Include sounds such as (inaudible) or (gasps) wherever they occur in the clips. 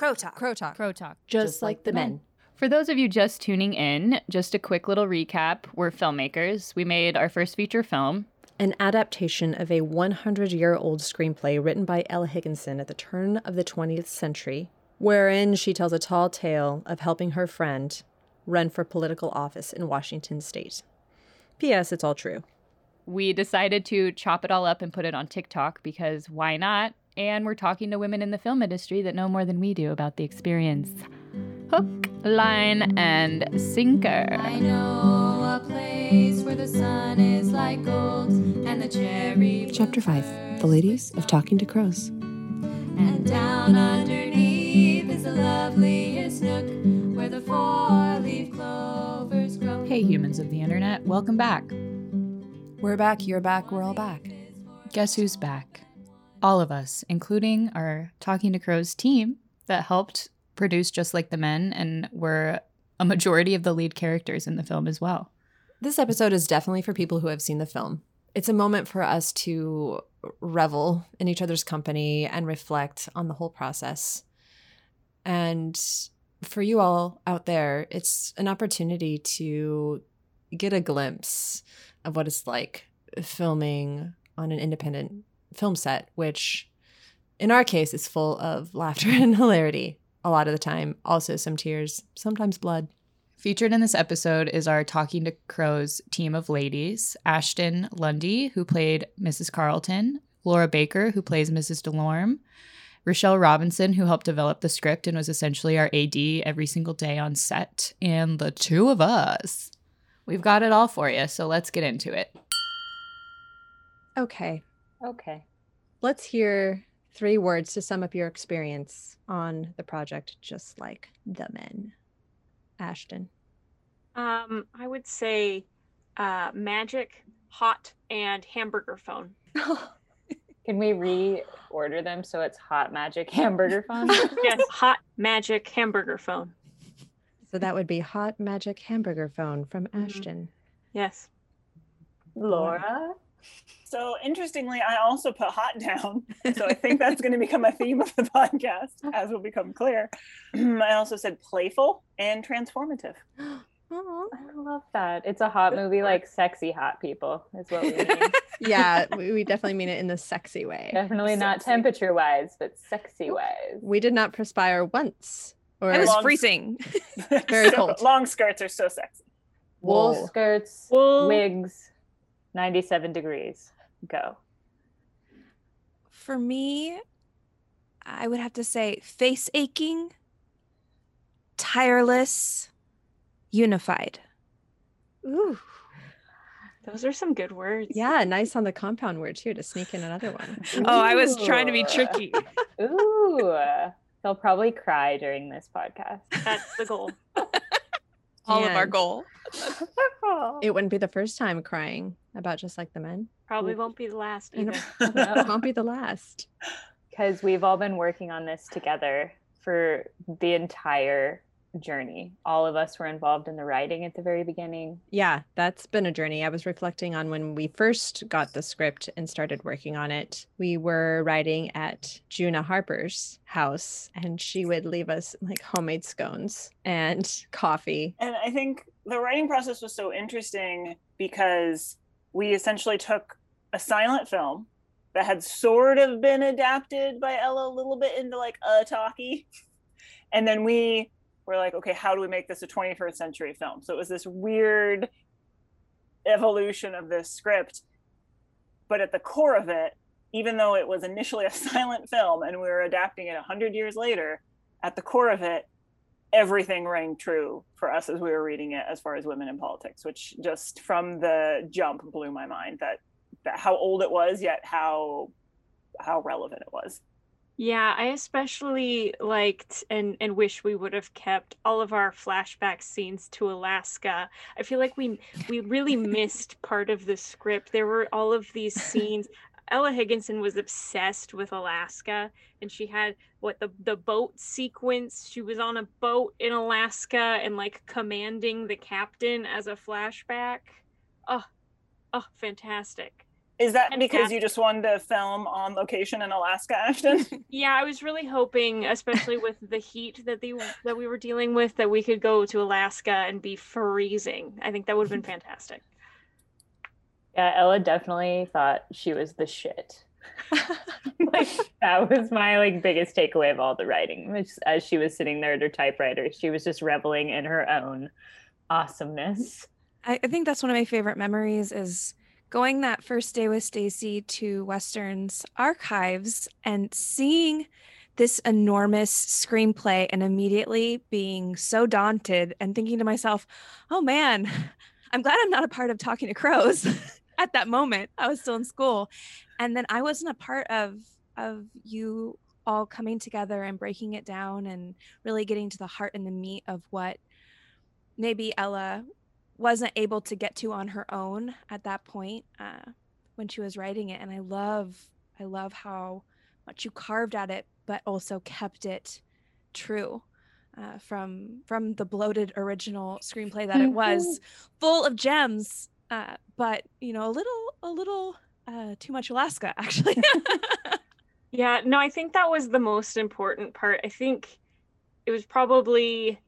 Crow Talk. Crow Talk. Crow Talk. Just, like the men. For those of you just tuning in, just a quick little recap. We're filmmakers. We made our first feature film. An adaptation of a 100 year old screenplay written by Ella Higginson at the turn of the 20th century, wherein she tells a tall tale of helping her friend run for political office in Washington state. P.S. It's all true. We decided to chop it all up and put it on TikTok because why not? And we're talking to women in the film industry that know more than we do about the experience. Hook, line, and sinker. I know a place where the sun is like gold and the cherry. Chapter 5 The Ladies of Talking to Crows. And down underneath is the loveliest nook where the four leaf clovers grow. Hey, humans of the internet, welcome back. We're back. You're back. We're all back. Guess who's back? All of us, including our Talking to Crows team that helped produce Just Like the Men and were a majority of the lead characters in the film as well. This episode is definitely for people who have seen the film. It's a moment for us to revel in each other's company and reflect on the whole process. And for you all out there, it's an opportunity to get a glimpse of what it's like filming on an independent film set, which in our case is full of (laughs) laughter and hilarity a lot of the time. Also, some tears, sometimes blood. Featured in this episode is our Talking to Crows team of ladies Ashton Lundy, who played Mrs. Carlton, Laura Baker, who plays Mrs. Delorme, Rochelle Robinson, who helped develop the script and was essentially our AD every single day on set, and the two of us. We've got it all for you, so let's get into it. Okay, Okay. let's hear three words to sum up your experience on the project, just like the men. Ashton. Um, I would say uh, magic, hot, and hamburger phone. (laughs) Can we reorder them so it's hot magic hamburger phone? (laughs) yes, hot, magic, hamburger phone. So that would be Hot Magic Hamburger Phone from Mhm. Ashton. Yes. Laura? So interestingly, I also put hot down. So I think that's going to become a theme of the podcast, (laughs) as will become clear. (clears throat) I also said playful and transformative. (gasps) Aw. I love that. It's a hot movie, like sexy hot people, is what we (laughs) mean. yeah, (laughs) we, we definitely mean it in the sexy way. Definitely not temperature wise, but sexy wise. We did not perspire once. Or I was Long- freezing. Very So cold. Long skirts are so sexy. Wool Wool. skirts, Wool. wigs, 97 degrees. Go. For me, I would have to say face aching, tireless, unified. Ooh. Those are some good words. Yeah, nice on the compound word too to sneak in another one. (laughs) Oh, I was trying to be tricky. (laughs) Ooh. They'll probably cry during this podcast. That's the goal. (laughs) All of our goal. (laughs) It wouldn't be the first time crying about just like the men. Probably won't be the last And either. (laughs) it won't be the last. (laughs) Because we've all been working on this together for the entire journey. All of us were involved in the writing at the very beginning. Yeah, that's been a journey. I was reflecting on when we first got the script and started working on it. We were writing at Juna Harper's house, and she would leave us like homemade scones and (laughs) coffee. And I think the writing process was so interesting because we essentially took a silent film that had sort of been adapted by Ella a little bit into like a talkie. (laughs) And then we were like, okay, how do we make this a 21st century film? So it was this weird evolution of this script. But at the core of it, even though it was initially (laughs) a silent film and we were adapting it 100 years later, at the core of it, everything rang true for us as we were reading it as far as women in politics which just from the jump blew my mind that that how old it was yet how how relevant it was Yeah, I especially liked and and wish we would have kept all of our flashback scenes to Alaska. I feel like we we really missed part of the script. There were all of these scenes. Ella Higginson was obsessed with Alaska and she had what the the boat sequence. She was on a boat in Alaska and like commanding the captain as a flashback. Oh, oh, fantastic. Is that And because cast- you just wanted to film on location in Alaska, Ashton? (laughs) Yeah, I was really hoping, especially with the heat that they that we were dealing with, that we could go to Alaska and be freezing. I think that would have been fantastic. Yeah, Ella definitely thought she was the shit. (laughs) (laughs) like that was my like biggest takeaway of all the writing. Which as she was sitting there at her typewriter, she was just reveling in her own awesomeness. I, I think that's one of my favorite memories is going that first day with Stacy to Western's archives and seeing this enormous screenplay and immediately being so daunted and thinking to myself, oh man, (laughs) I'm glad I'm not a part of Talking to Crows (laughs) at that moment. I was still in school. And then I wasn't a part of of you all coming together and breaking it down and really getting to the heart and the meat of what maybe Ella wasn't able to get to on her own at that point uh, when she was writing it. And I love, I love how much you carved at it, but also kept it true uh, from from the bloated original screenplay that it was, full of gems, uh, but you know, a little, a little uh, too much Alaska (laughs) actually. (laughs) Yeah, no, I think that was the most important part. I think it was probably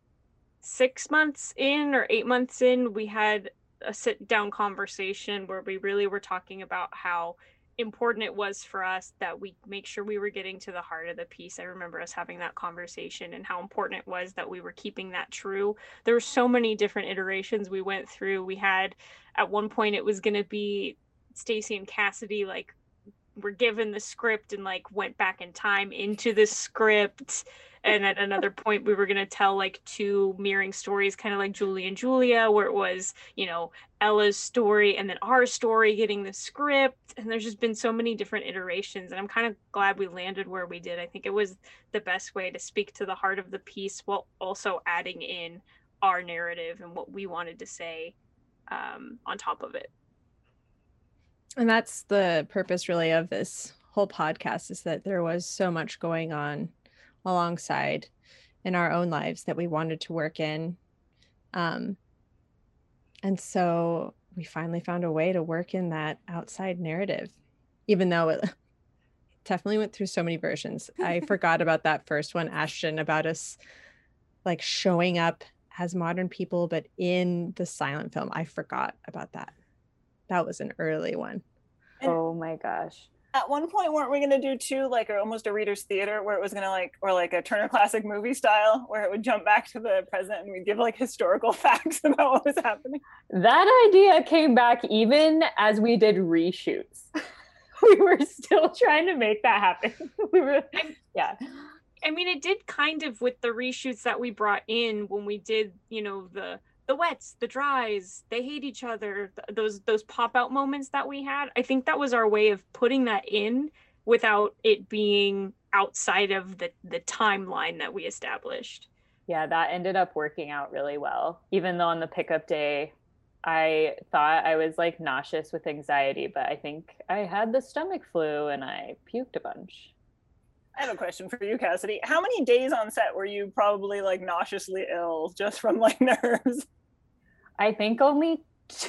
six months in or eight months in, we had a sit down conversation where we really were talking about how important it was for us that we make sure we were getting to the heart of the piece. I remember us having that conversation and how important it was that we were keeping that true. There were so many different iterations we went through. We had at one point it was going to be Stacy and Cassidy like were given the script and like went back in time into the script and at another point we were going to tell like two mirroring stories kind of like julie and julia where it was you know ella's story and then our story getting the script. And there's just been so many different iterations and i'm kind of glad we landed where we did. I think it was the best way to speak to the heart of the piece while also adding in our narrative and what we wanted to say um, on top of it. And that's the purpose really of this whole podcast is that there was so much going on alongside in our own lives that we wanted to work in. Um, and so we finally found a way to work in that outside narrative, even though it (laughs) definitely went through so many versions. I (laughs) forgot about that first one, Ashton, about us like showing up as modern people, but in the silent film. I forgot about that. That was an early one. Oh my gosh. At one point, weren't we going to do two, like a, almost a reader's theater, where it was going to like, or like a Turner Classic movie style, where it would jump back to the present and we'd give like historical (laughs) facts about what was happening. That idea came back even as we did reshoots. (laughs) we were still trying to make that happen. (laughs) we were, yeah. I mean, it did kind of with the reshoots that we brought in when we did, you know, the the wets, the dries, they hate each other. th- those those pop out moments that we had. I think that was our way of putting that in without it being outside of the the timeline that we established. Yeah, that ended up working out really well. Even though on the pickup day, I thought I was like nauseous with anxiety, but I think I had the stomach flu and I puked a bunch. I have a question for you, Cassidy. How many days on set were you probably like nauseously ill just from like (laughs) nerves? I think only, t-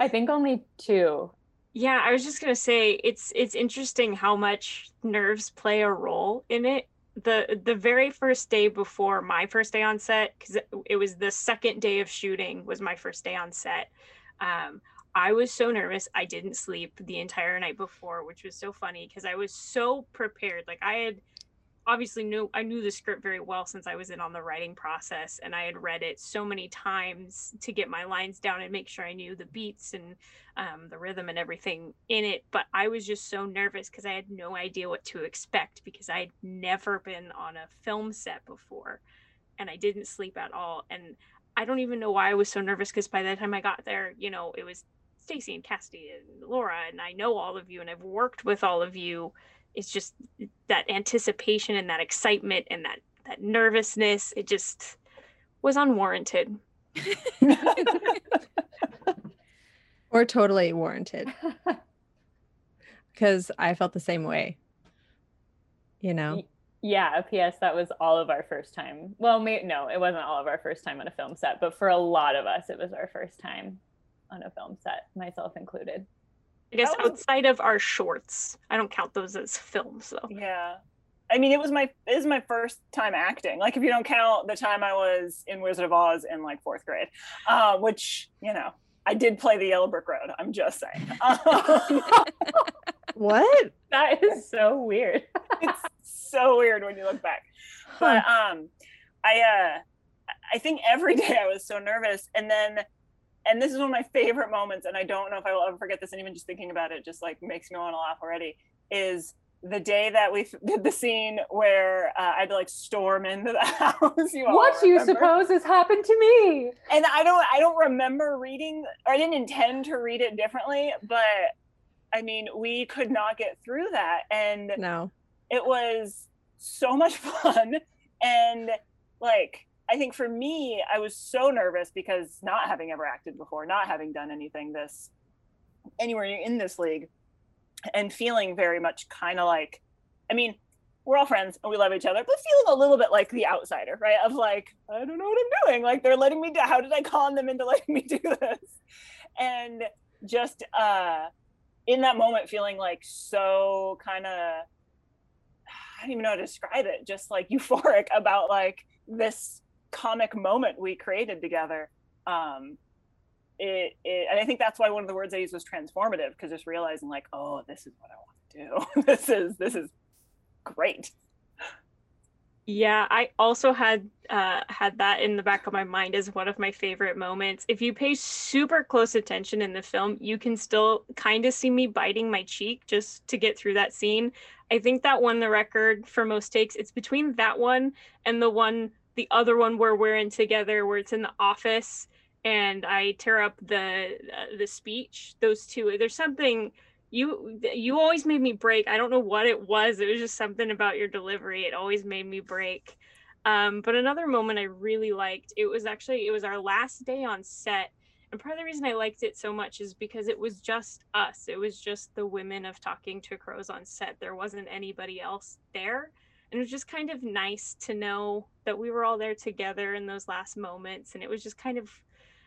I think only two. Yeah, I was just gonna say it's it's interesting how much nerves play a role in it. The the very first day before my first day on set, because it was the second day of shooting, was my first day on set. Um, I was so nervous. I didn't sleep the entire night before, which was so funny because I was so prepared. Like I had obviously knew I knew the script very well since I was in on the writing process and I had read it so many times to get my lines down and make sure I knew the beats and um, the rhythm and everything in it. But I was just so nervous because I had no idea what to expect because I had never been on a film set before and I didn't sleep at all. And I don't even know why I was so nervous because by the time I got there, you know, it was Stacy and Cassidy and Laura, and I know all of you and I've worked with all of you. It's just that anticipation and that excitement and that that nervousness. It just was unwarranted. (laughs) or totally warranted (laughs) because I felt the same way. You know, Yeah, P.S. That was all of our first time. Well, may- no, it wasn't all of our first time on a film set, but for a lot of us, it was our first time on a film set, myself included. I guess was- outside of our shorts, I don't count those as films though. Yeah. I mean, it was my it was my first time acting. Like, if you don't count the time I was in Wizard of Oz in like fourth grade, uh, which you know, I did play the Yellow Brick Road. I'm just saying. (laughs) Um, What? (laughs) That is so weird. (laughs) it's so weird when you look back. But um, I uh, I think every day I was so nervous, and then, and this is one of my favorite moments, and I don't know if I will ever forget this. And even just thinking about it, just like makes me want to laugh already. Is the day that we (laughs) did the scene where uh, I'd like storm into the (laughs) house. You what do you suppose has happened to me? and I don't I don't remember reading or I didn't intend to read it differently, but I mean we could not get through that and No. it was so much (laughs) fun and like I think for me I was so nervous because not having ever acted before, not having done anything this anywhere in this league and feeling very much kind of like I mean we're all friends and we love each other, but feeling a little bit like the outsider, right? Of like, I don't know what I'm doing. Like they're letting me do how did I con them into letting me (laughs) do this? And just uh in that moment feeling like so kind of I don't even know how to describe it, just like euphoric about like this comic moment we created together. Um it, it and I think that's why one of the words I used was transformative because just realizing like, oh, this is what I want to do. (laughs) this is this is great. Yeah, I also had uh, had that in the back of my mind as one of my favorite moments. If you pay super close attention in the film, you can still kind of see me biting my cheek just to get through that scene. I think that won the record for most takes. It's between that one and the one, the other one where we're in together, where it's in the office and I tear up the uh, the speech. Those two, there's something you you always made me break i don't know what it was it was just something about your delivery it always made me break um, but another moment i really liked it was actually it was our last day on set and part of the reason i liked it so much is because it was just us it was just the women of talking to crows on set there wasn't anybody else there and it was just kind of nice to know that we were all there together in those last moments and it was just kind of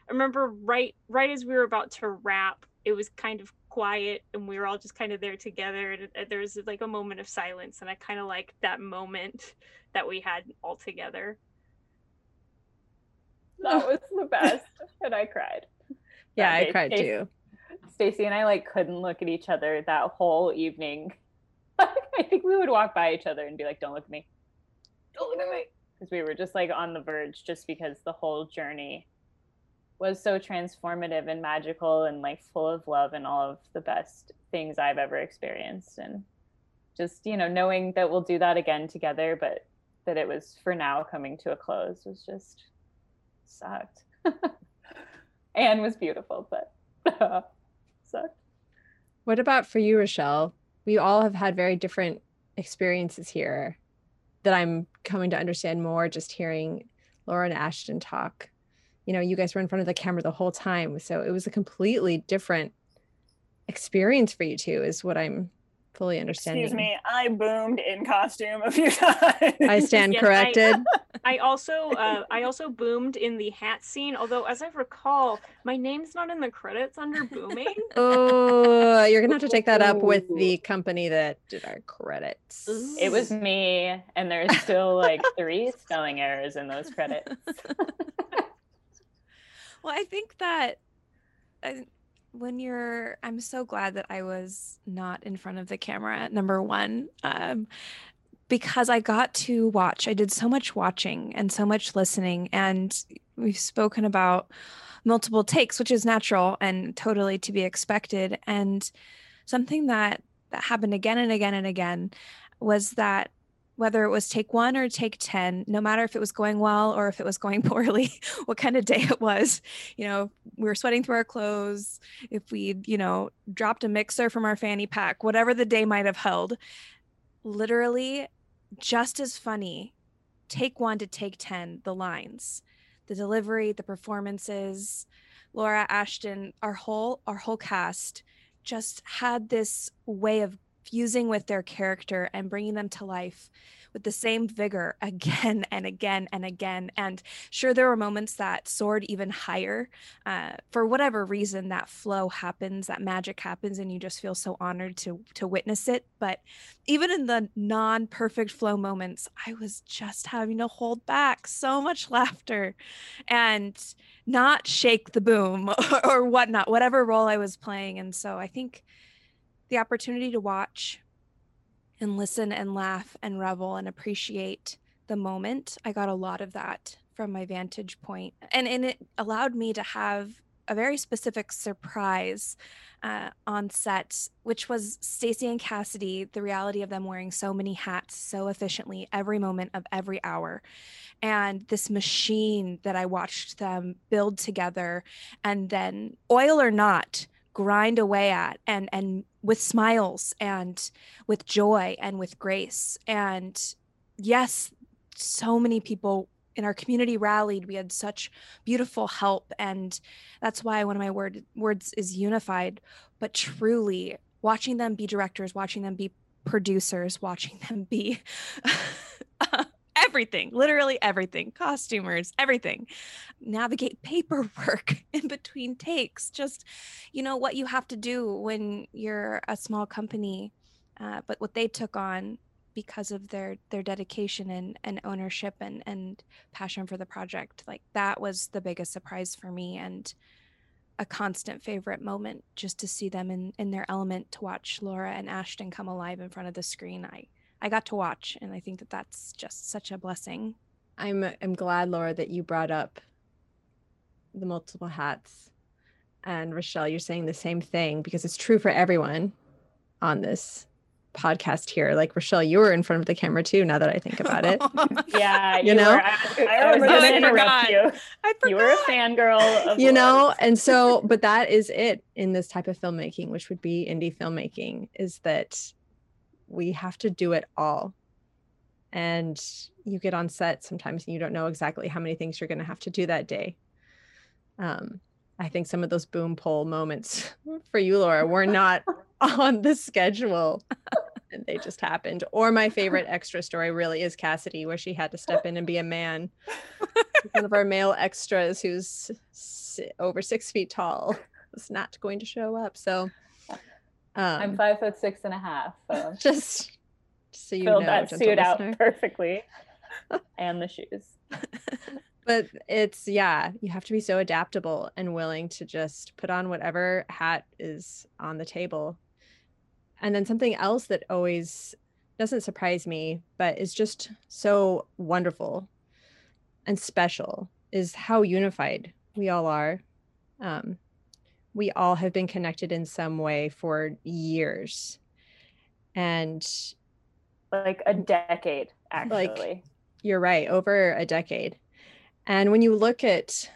I remember right right as we were about to wrap, it was kind of quiet and we were all just kind of there together and there was like a moment of silence and I kind of liked that moment (laughs) that we had all together. That was the (laughs) best. and I cried. Yeah, That I cried Stacy- too. Stacy and I like couldn't look at each other that whole evening. (laughs) I think we would walk by each other and be like, "Don't look at me, don't look at me," because we were just like on the verge, just because the whole journey was so transformative and magical and like full of love and all of the best things I've ever experienced. And just you know, knowing that we'll do that again together, but that it was for now coming to a close was just sucked. (laughs) and was beautiful, but (laughs) sucked. What about for you, Rochelle? We all have had very different experiences here that I'm coming to understand more just hearing Laura and Ashton talk. You know, you guys were in front of the camera the whole time. So it was a completely different experience for you two, is what I'm fully understand. Excuse me, I boomed in costume a few (laughs) times. I stand Yes, corrected. (laughs) I also uh, I also boomed in the hat scene, although as I recall, my name's not in the credits under booming. (laughs) oh, you're gonna have to take that up with the company that did our credits. It was me, and there's still like three spelling errors in those credits. Well, I think that uh, when you're, I'm so glad that I was not in front of the camera, number one, um, because I got to watch. I did so much watching and so much listening, and we've spoken about multiple takes, which is natural and totally to be expected. And something that that happened again and again and again was that whether it was take one or take 10, no matter if it was going well or if it was going (laughs) poorly, what kind of day (laughs) it was, you know, we were sweating through our clothes, if we, you know, dropped a mixer from our fanny pack, whatever the day might have held, literally just as funny. Take one to take 10, the lines, the delivery, the performances, Laura Ashton, our whole our whole cast just had this way of fusing with their character and bringing them to life with the same vigor (laughs) again and again and again. And sure, there were moments that soared even higher. Uh, for whatever reason, that flow happens, that magic happens, and you just feel so honored to to witness it. But even in the non-perfect flow moments, I was just having to hold back so much (laughs) laughter and not shake the boom or, (laughs) or whatnot, whatever role I was playing. And so I think the opportunity to watch and listen and laugh and revel and appreciate the moment. I got a lot of that from my vantage point. And, and it allowed me to have a very specific surprise uh, on set, which was Stacy and Cassidy, the reality of them wearing so many hats so efficiently every moment of every hour. And this machine that I watched them build together and then, oil or not, grind away at and and with smiles and with joy and with grace. And yes so many people in our community rallied. We had such beautiful help and that's why one of my word words is unified. But truly watching them be directors watching them be producers watching them be (laughs) everything, literally everything, costumers, everything. Navigate paperwork (laughs) in between takes, just, you know, what you have to do when you're a small company. Uh, but what they took on because of their their dedication and, and ownership and, and passion for the project like that was the biggest surprise for me and a constant favorite moment just to see them in, in their element to watch laura and ashton come alive in front of the screen i I got to watch, and I think that that's just such a blessing. I'm I'm glad, Laura, that you brought up the multiple hats. And Rochelle, you're saying the same thing because it's true for everyone on this podcast here. Like Rochelle, you were in front of the camera too. Now that I think about it, (laughs) yeah, (laughs) you, you know, were, I, I was going to interrupt you. I forgot. You were a fangirl, you know, and so, (laughs) but that is it in this type of filmmaking, which would be indie filmmaking, is that we have to do it all. And you get on set sometimes and you don't know exactly how many things you're going to have to do that day. Um, i think some of those boom pole moments (laughs) for you laura were (laughs) not on the schedule. (laughs) And they just happened. Or my favorite extra story really is cassidy where she had to step in and be a man. One of our male extras who's over six feet tall was not going to show up. So um, I'm five foot six and a half. So (laughs) just so you filled know, that suit listener. out perfectly, (laughs) and the shoes. (laughs) but it's yeah, you have to be so adaptable and willing to just put on whatever hat is on the table. And then something else that always doesn't surprise me, but is just so wonderful and special is how unified we all are. Um, we all have been connected in some way for years. And like a decade actually. like you're right over a decade. And when you look at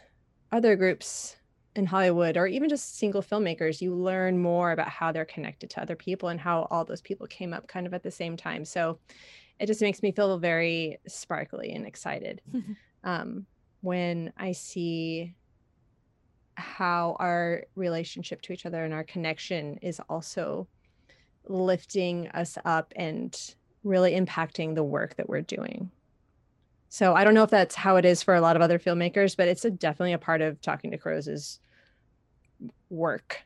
other groups in hollywood or even just single filmmakers you learn more about how they're connected to other people and how all those people came up kind of at the same time. So it just makes me feel very sparkly and excited. (laughs) Um, when i see how our relationship to each other and our connection is also lifting us up and really impacting the work that we're doing. So I don't know if that's how it is for a lot of other filmmakers, but it's a, definitely a part of Talking to Crows's work.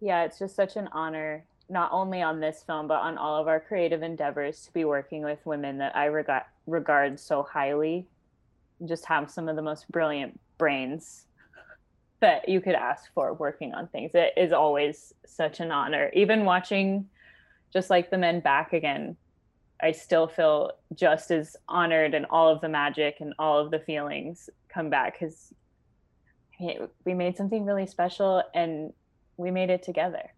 Yeah, it's just such an honor, not only on this film, but on all of our creative endeavors to be working with women that I regard regard so highly. Just have some of the most brilliant brains that you could ask for working on things. It is always such an honor. Even watching just like the men back again, I still feel just as honored and all of the magic and all of the feelings come back because we made something really special and we made it together.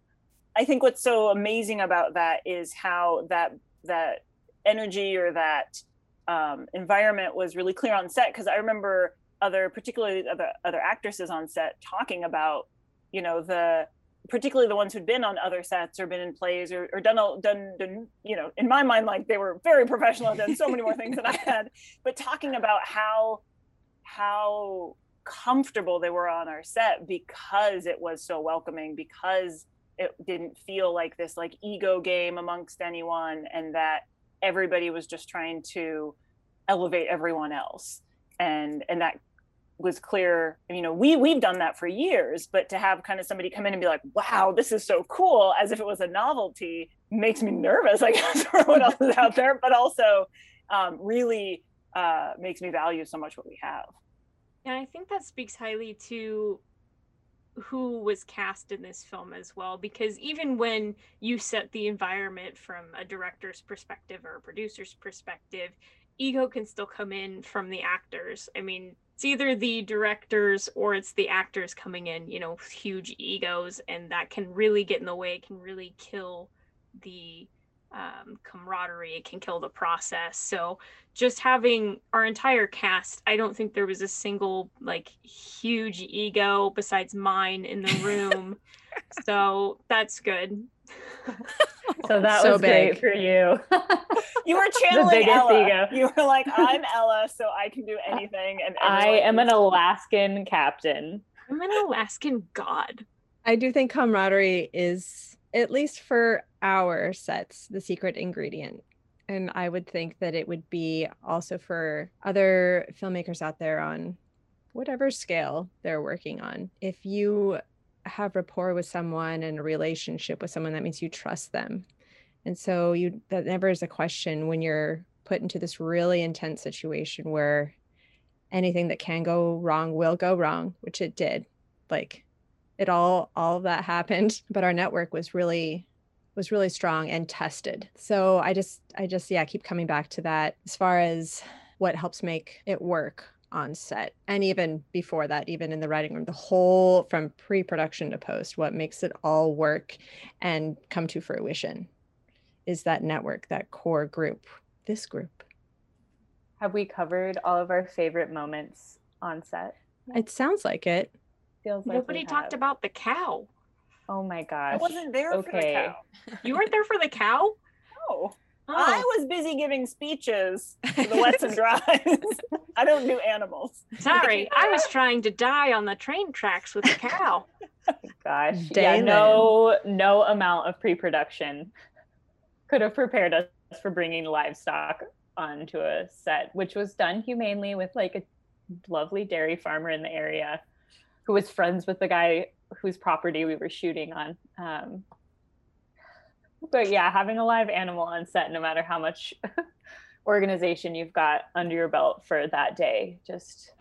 I think what's so amazing about that is how that that energy or that um, environment was really clear on set. Because I remember other particularly other other actresses on set talking about you know the particularly the ones who'd been on other sets or been in plays or, or done, done done you know in my mind like they were very professional and done so many more things than i had but talking about how how comfortable they were on our set because it was so welcoming because it didn't feel like this like ego game amongst anyone and that everybody was just trying to elevate everyone else and and that was clear you know we we've done that for years but to have kind of somebody come in and be like wow this is so cool as if it was a novelty makes me nervous i guess (laughs) for what else is out there but also um, really uh, makes me value so much what we have. And I think that speaks highly to who was cast in this film as well, because even when you set the environment from a director's perspective or a producer's perspective, ego can still come in from the actors. I mean, it's either the directors or it's the actors coming in, you know, huge egos, and that can really get in the way, it can really kill the um, camaraderie, it can kill the process. So, just having our entire cast, I don't think there was a single like huge ego besides mine in the room. (laughs) so that's good. So that So was great for you. (laughs) you were channeling ella ego. you were like i'm ella so i can do anything and I am an Alaskan captain. I'm an Alaskan god. I do think camaraderie is, at least for our sets, the secret ingredient. And I would think that it would be also for other filmmakers out there on whatever scale they're working on. If you have rapport with someone and a relationship with someone, that means you trust them. And so you that never is a question when you're put into this really intense situation where anything that can go wrong will go wrong, which it did. Like it all all of that happened but our network was really was really strong and tested. So i just i just yeah keep coming back to that as far as what helps make it work on set and even before that even in the writing room the whole from pre-production to post what makes it all work and come to fruition is that network that core group this group. Have we covered all of our favorite moments on set? it sounds like it Feels like Nobody talked have. about the cow. Oh my i wasn't there for the Okay. cow You weren't there for the cow? no Oh. I was busy giving speeches for the (laughs) wets and dries. (laughs) I don't do animals. Sorry, (laughs) I was trying to die on the train tracks with the cow. Gosh. Day yeah, no no amount of pre-production could have prepared us for bringing livestock onto a set, which was done humanely with like a lovely dairy farmer in the area who was friends with the guy whose property we were shooting on. Um, but yeah, having a live animal on set, no matter how much (laughs) organization you've got under your belt for that day, just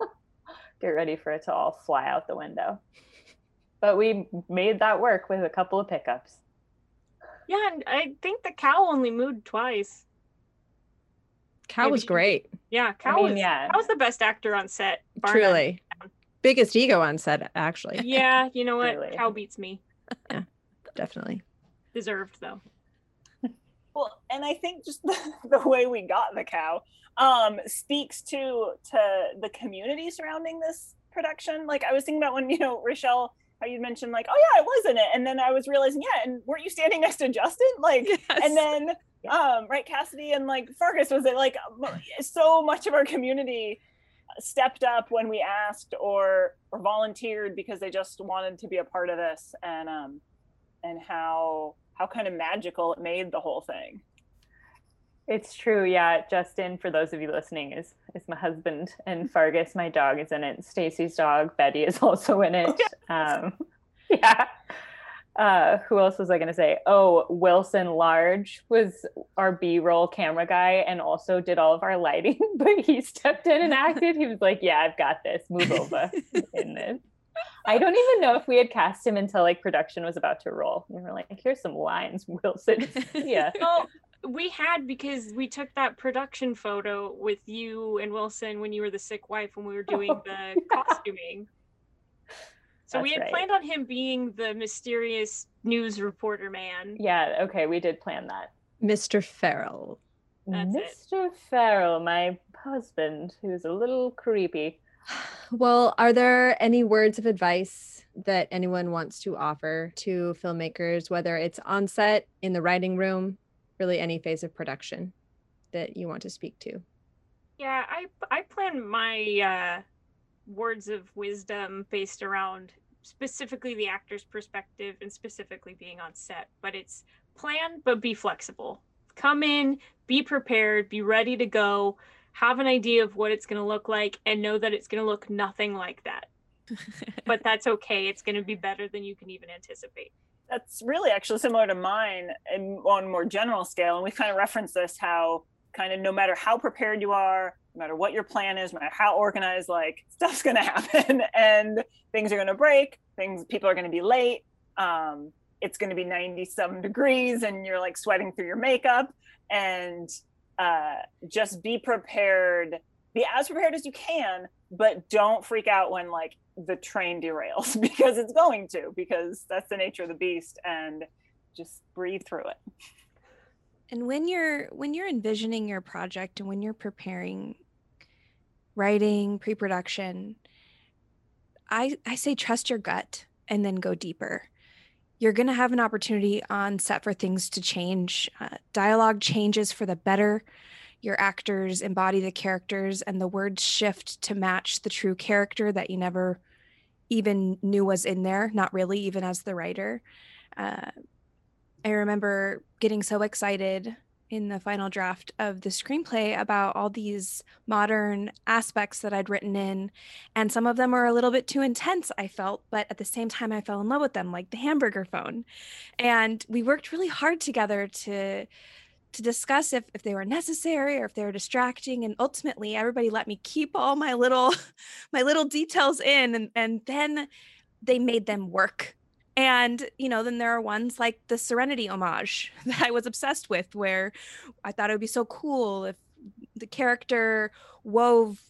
(laughs) get ready for it to all fly out the window. But we made that work with a couple of pickups. Yeah, and I think the cow only moved twice. cow was great Yeah, cow mean, was yeah. cow was the best actor on set. bar truly biggest ego on set actually Yeah, you know (laughs) what? Really. Cow beats me. Yeah, definitely Deserved though. Well, and I think just (laughs) the, the way we got the cow um, speaks to to the community surrounding this production. Like I was thinking about when you know Rochelle, how you mentioned like, oh yeah, I was in it, and then I was realizing, yeah, and weren't you standing (laughs) next to Justin? Like, and then um, right, Cassidy and like Fergus was it like so much of our community stepped up when we asked or or volunteered because they just wanted to be a part of this and um and how how kind of magical it made the whole thing It's true, yeah. Justin, for those of you listening, is is my husband, and Fargus, my dog, is in it. Stacy's dog, Betty, is also in it. (laughs) Um, (laughs) yeah. Uh, who else was I going to say? Oh, Wilson Large was our B-roll camera guy, and also did all of our lighting. (laughs) But he stepped in and acted. He was like, "Yeah, I've got this. Move over (laughs) in this." I don't even know if we had cast him until like production was about to roll. We were like, "Here's some lines, (laughs) Wilson." yeah. Well, we had because we took that production photo with you and Wilson when you were the sick wife when we were doing Oh, the costuming. So we had right. planned on him being the mysterious news reporter man. Yeah, okay, we did plan that. Mr. Farrell. That's it. Mr. Farrell, my husband, who's a little creepy. (sighs) Well, are there any words of advice that anyone wants to offer to filmmakers, whether it's on set, in the writing room, really any phase of production that you want to speak to? Yeah, I I plan my uh, words of wisdom based around specifically the actor's perspective and specifically being on set. But it's plan, but be flexible come in, be prepared, be ready to go, have an idea of what it's going to look like, and know that it's going to look nothing like that. (laughs) But that's okay. It's going to be better than you can even anticipate. that's really actually similar to mine and on a more general scale. And we've kind of referenced this how kind of no matter how prepared you are, no matter what your plan is, no matter how organized, like (laughs) stuff's gonna happen (laughs) and things are gonna break, things people are gonna be late. Um, it's gonna be 90 some degrees and you're like sweating through your makeup and uh, just be prepared, be as prepared as you can, but don't freak out when like the train derails (laughs) because it's going to, because that's the nature of the beast and just breathe through it. And when you're when you're envisioning your project and when you're preparing writing, pre-production, I I say trust your gut and then go deeper. You're going to have an opportunity on set for things to change. Uh, dialogue changes for the better. Your actors embody the characters and the words shift to match the true character that you never even knew was in there, not really even as the writer. Uh, I remember getting so excited in the final draft of the screenplay about all these modern aspects that I'd written in. And some of them were a little bit too intense, I felt, but at the same time, I fell in love with them, like the hamburger phone. And we worked really hard together to to discuss if, if they were necessary or if they were distracting and ultimately everybody let me keep all my little (laughs) my little details in and, and then they made them work and, you know, then there are ones like the Serenity homage (laughs) that I was obsessed with, where I thought it would be so cool if the character wove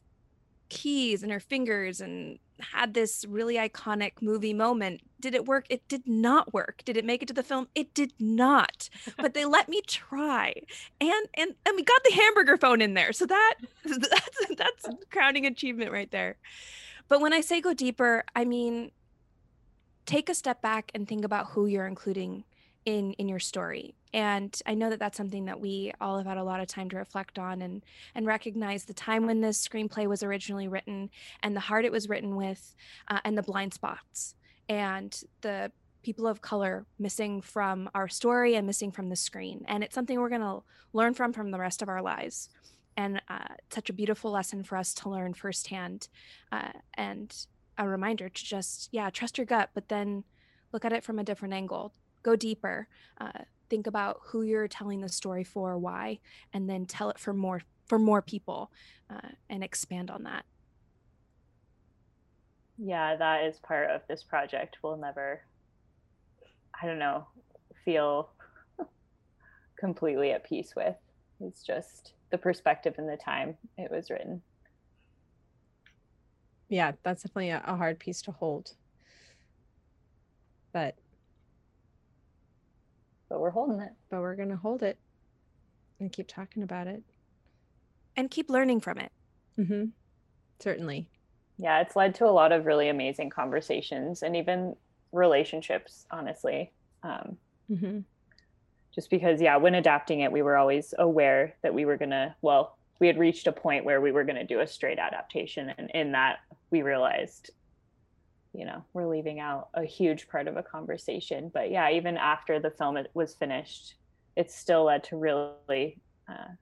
keys in her fingers and had this really iconic movie moment. Did it work? It did not work. Did it make it to the film? It did not. But they let me try. And and and we got the hamburger phone in there. So that (laughs) that's that's crowning achievement right there. But when I say go deeper, I mean take a step back and think about who you're including in in your story. And i know that that's something that we all have had a lot of time to reflect on and and recognize the time when this screenplay was originally written and the heart it was written with uh, and the blind spots and the people of color missing from our story and missing from the screen. And it's something we're going to learn from from the rest of our lives. And uh, such a beautiful lesson for us to learn firsthand uh, and a reminder to just yeah trust your gut but then look at it from a different angle. Go deeper uh, think about who you're telling the story for why and then tell it for more for more people uh, and expand on that. Yeah that is part of this project. We'll never i don't know feel (laughs) completely at peace with. It's just the perspective and the time it was written Yeah, that's definitely a, a hard piece to hold. But but we're holding it but we're gonna hold it and keep talking about it. and keep learning from it Mm-hmm. Certainly. yeah it's led to a lot of really amazing conversations and even relationships honestly um, Mm-hmm. just because yeah when adapting it we were always aware that we were gonna well we had reached a point where we were gonna do a straight adaptation and in that we realized you know we're leaving out a huge part of a conversation. But yeah even after the film it was finished it still led to really uh,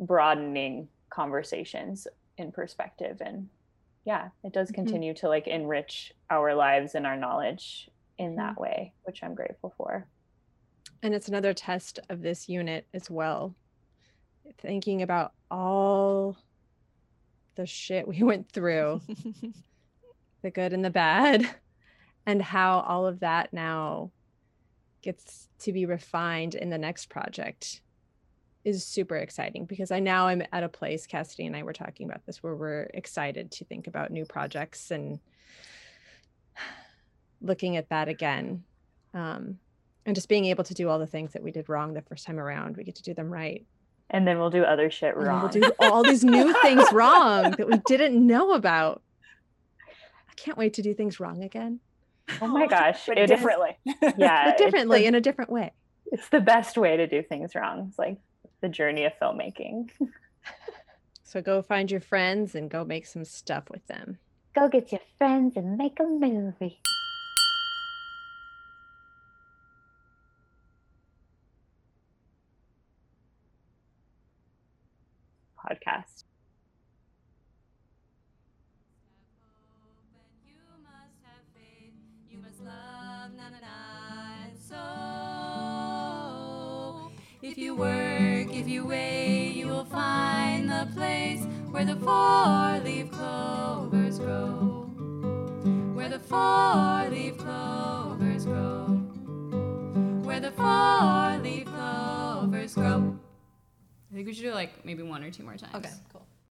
broadening conversations in perspective. And yeah it does Mhm. continue to like enrich our lives and our knowledge in that way which i'm grateful for And it's another test of this unit as well. Thinking about all the shit we (laughs) went through, (laughs) the good and the bad, and how all of that now gets to be refined in the next project is super exciting because I now am at a place, Cassidy and I were talking about this, where we're excited to think about new projects and (sighs) looking at that again. Um, and just being able to do all the things that we did wrong the first time around, we get to do them right. and then we'll do other shit wrong we'll do all these new things (laughs) wrong that we didn't know about. I can't wait to do things wrong again, oh my (laughs) gosh but it is- differently. yeah but differently the- in a different way. it's the best way to do things wrong it's like the journey of filmmaking (laughs) So go find your friends and go make some stuff with them. go get your friends and make a movie podcast. You must have faith. You must love, na na na, and so. If you work, if you wait, you will find the place where the four-leaf clovers grow. Where the four-leaf clovers grow. Where the four-leaf clovers grow. I think we should do like maybe one or two more times. Okay, cool.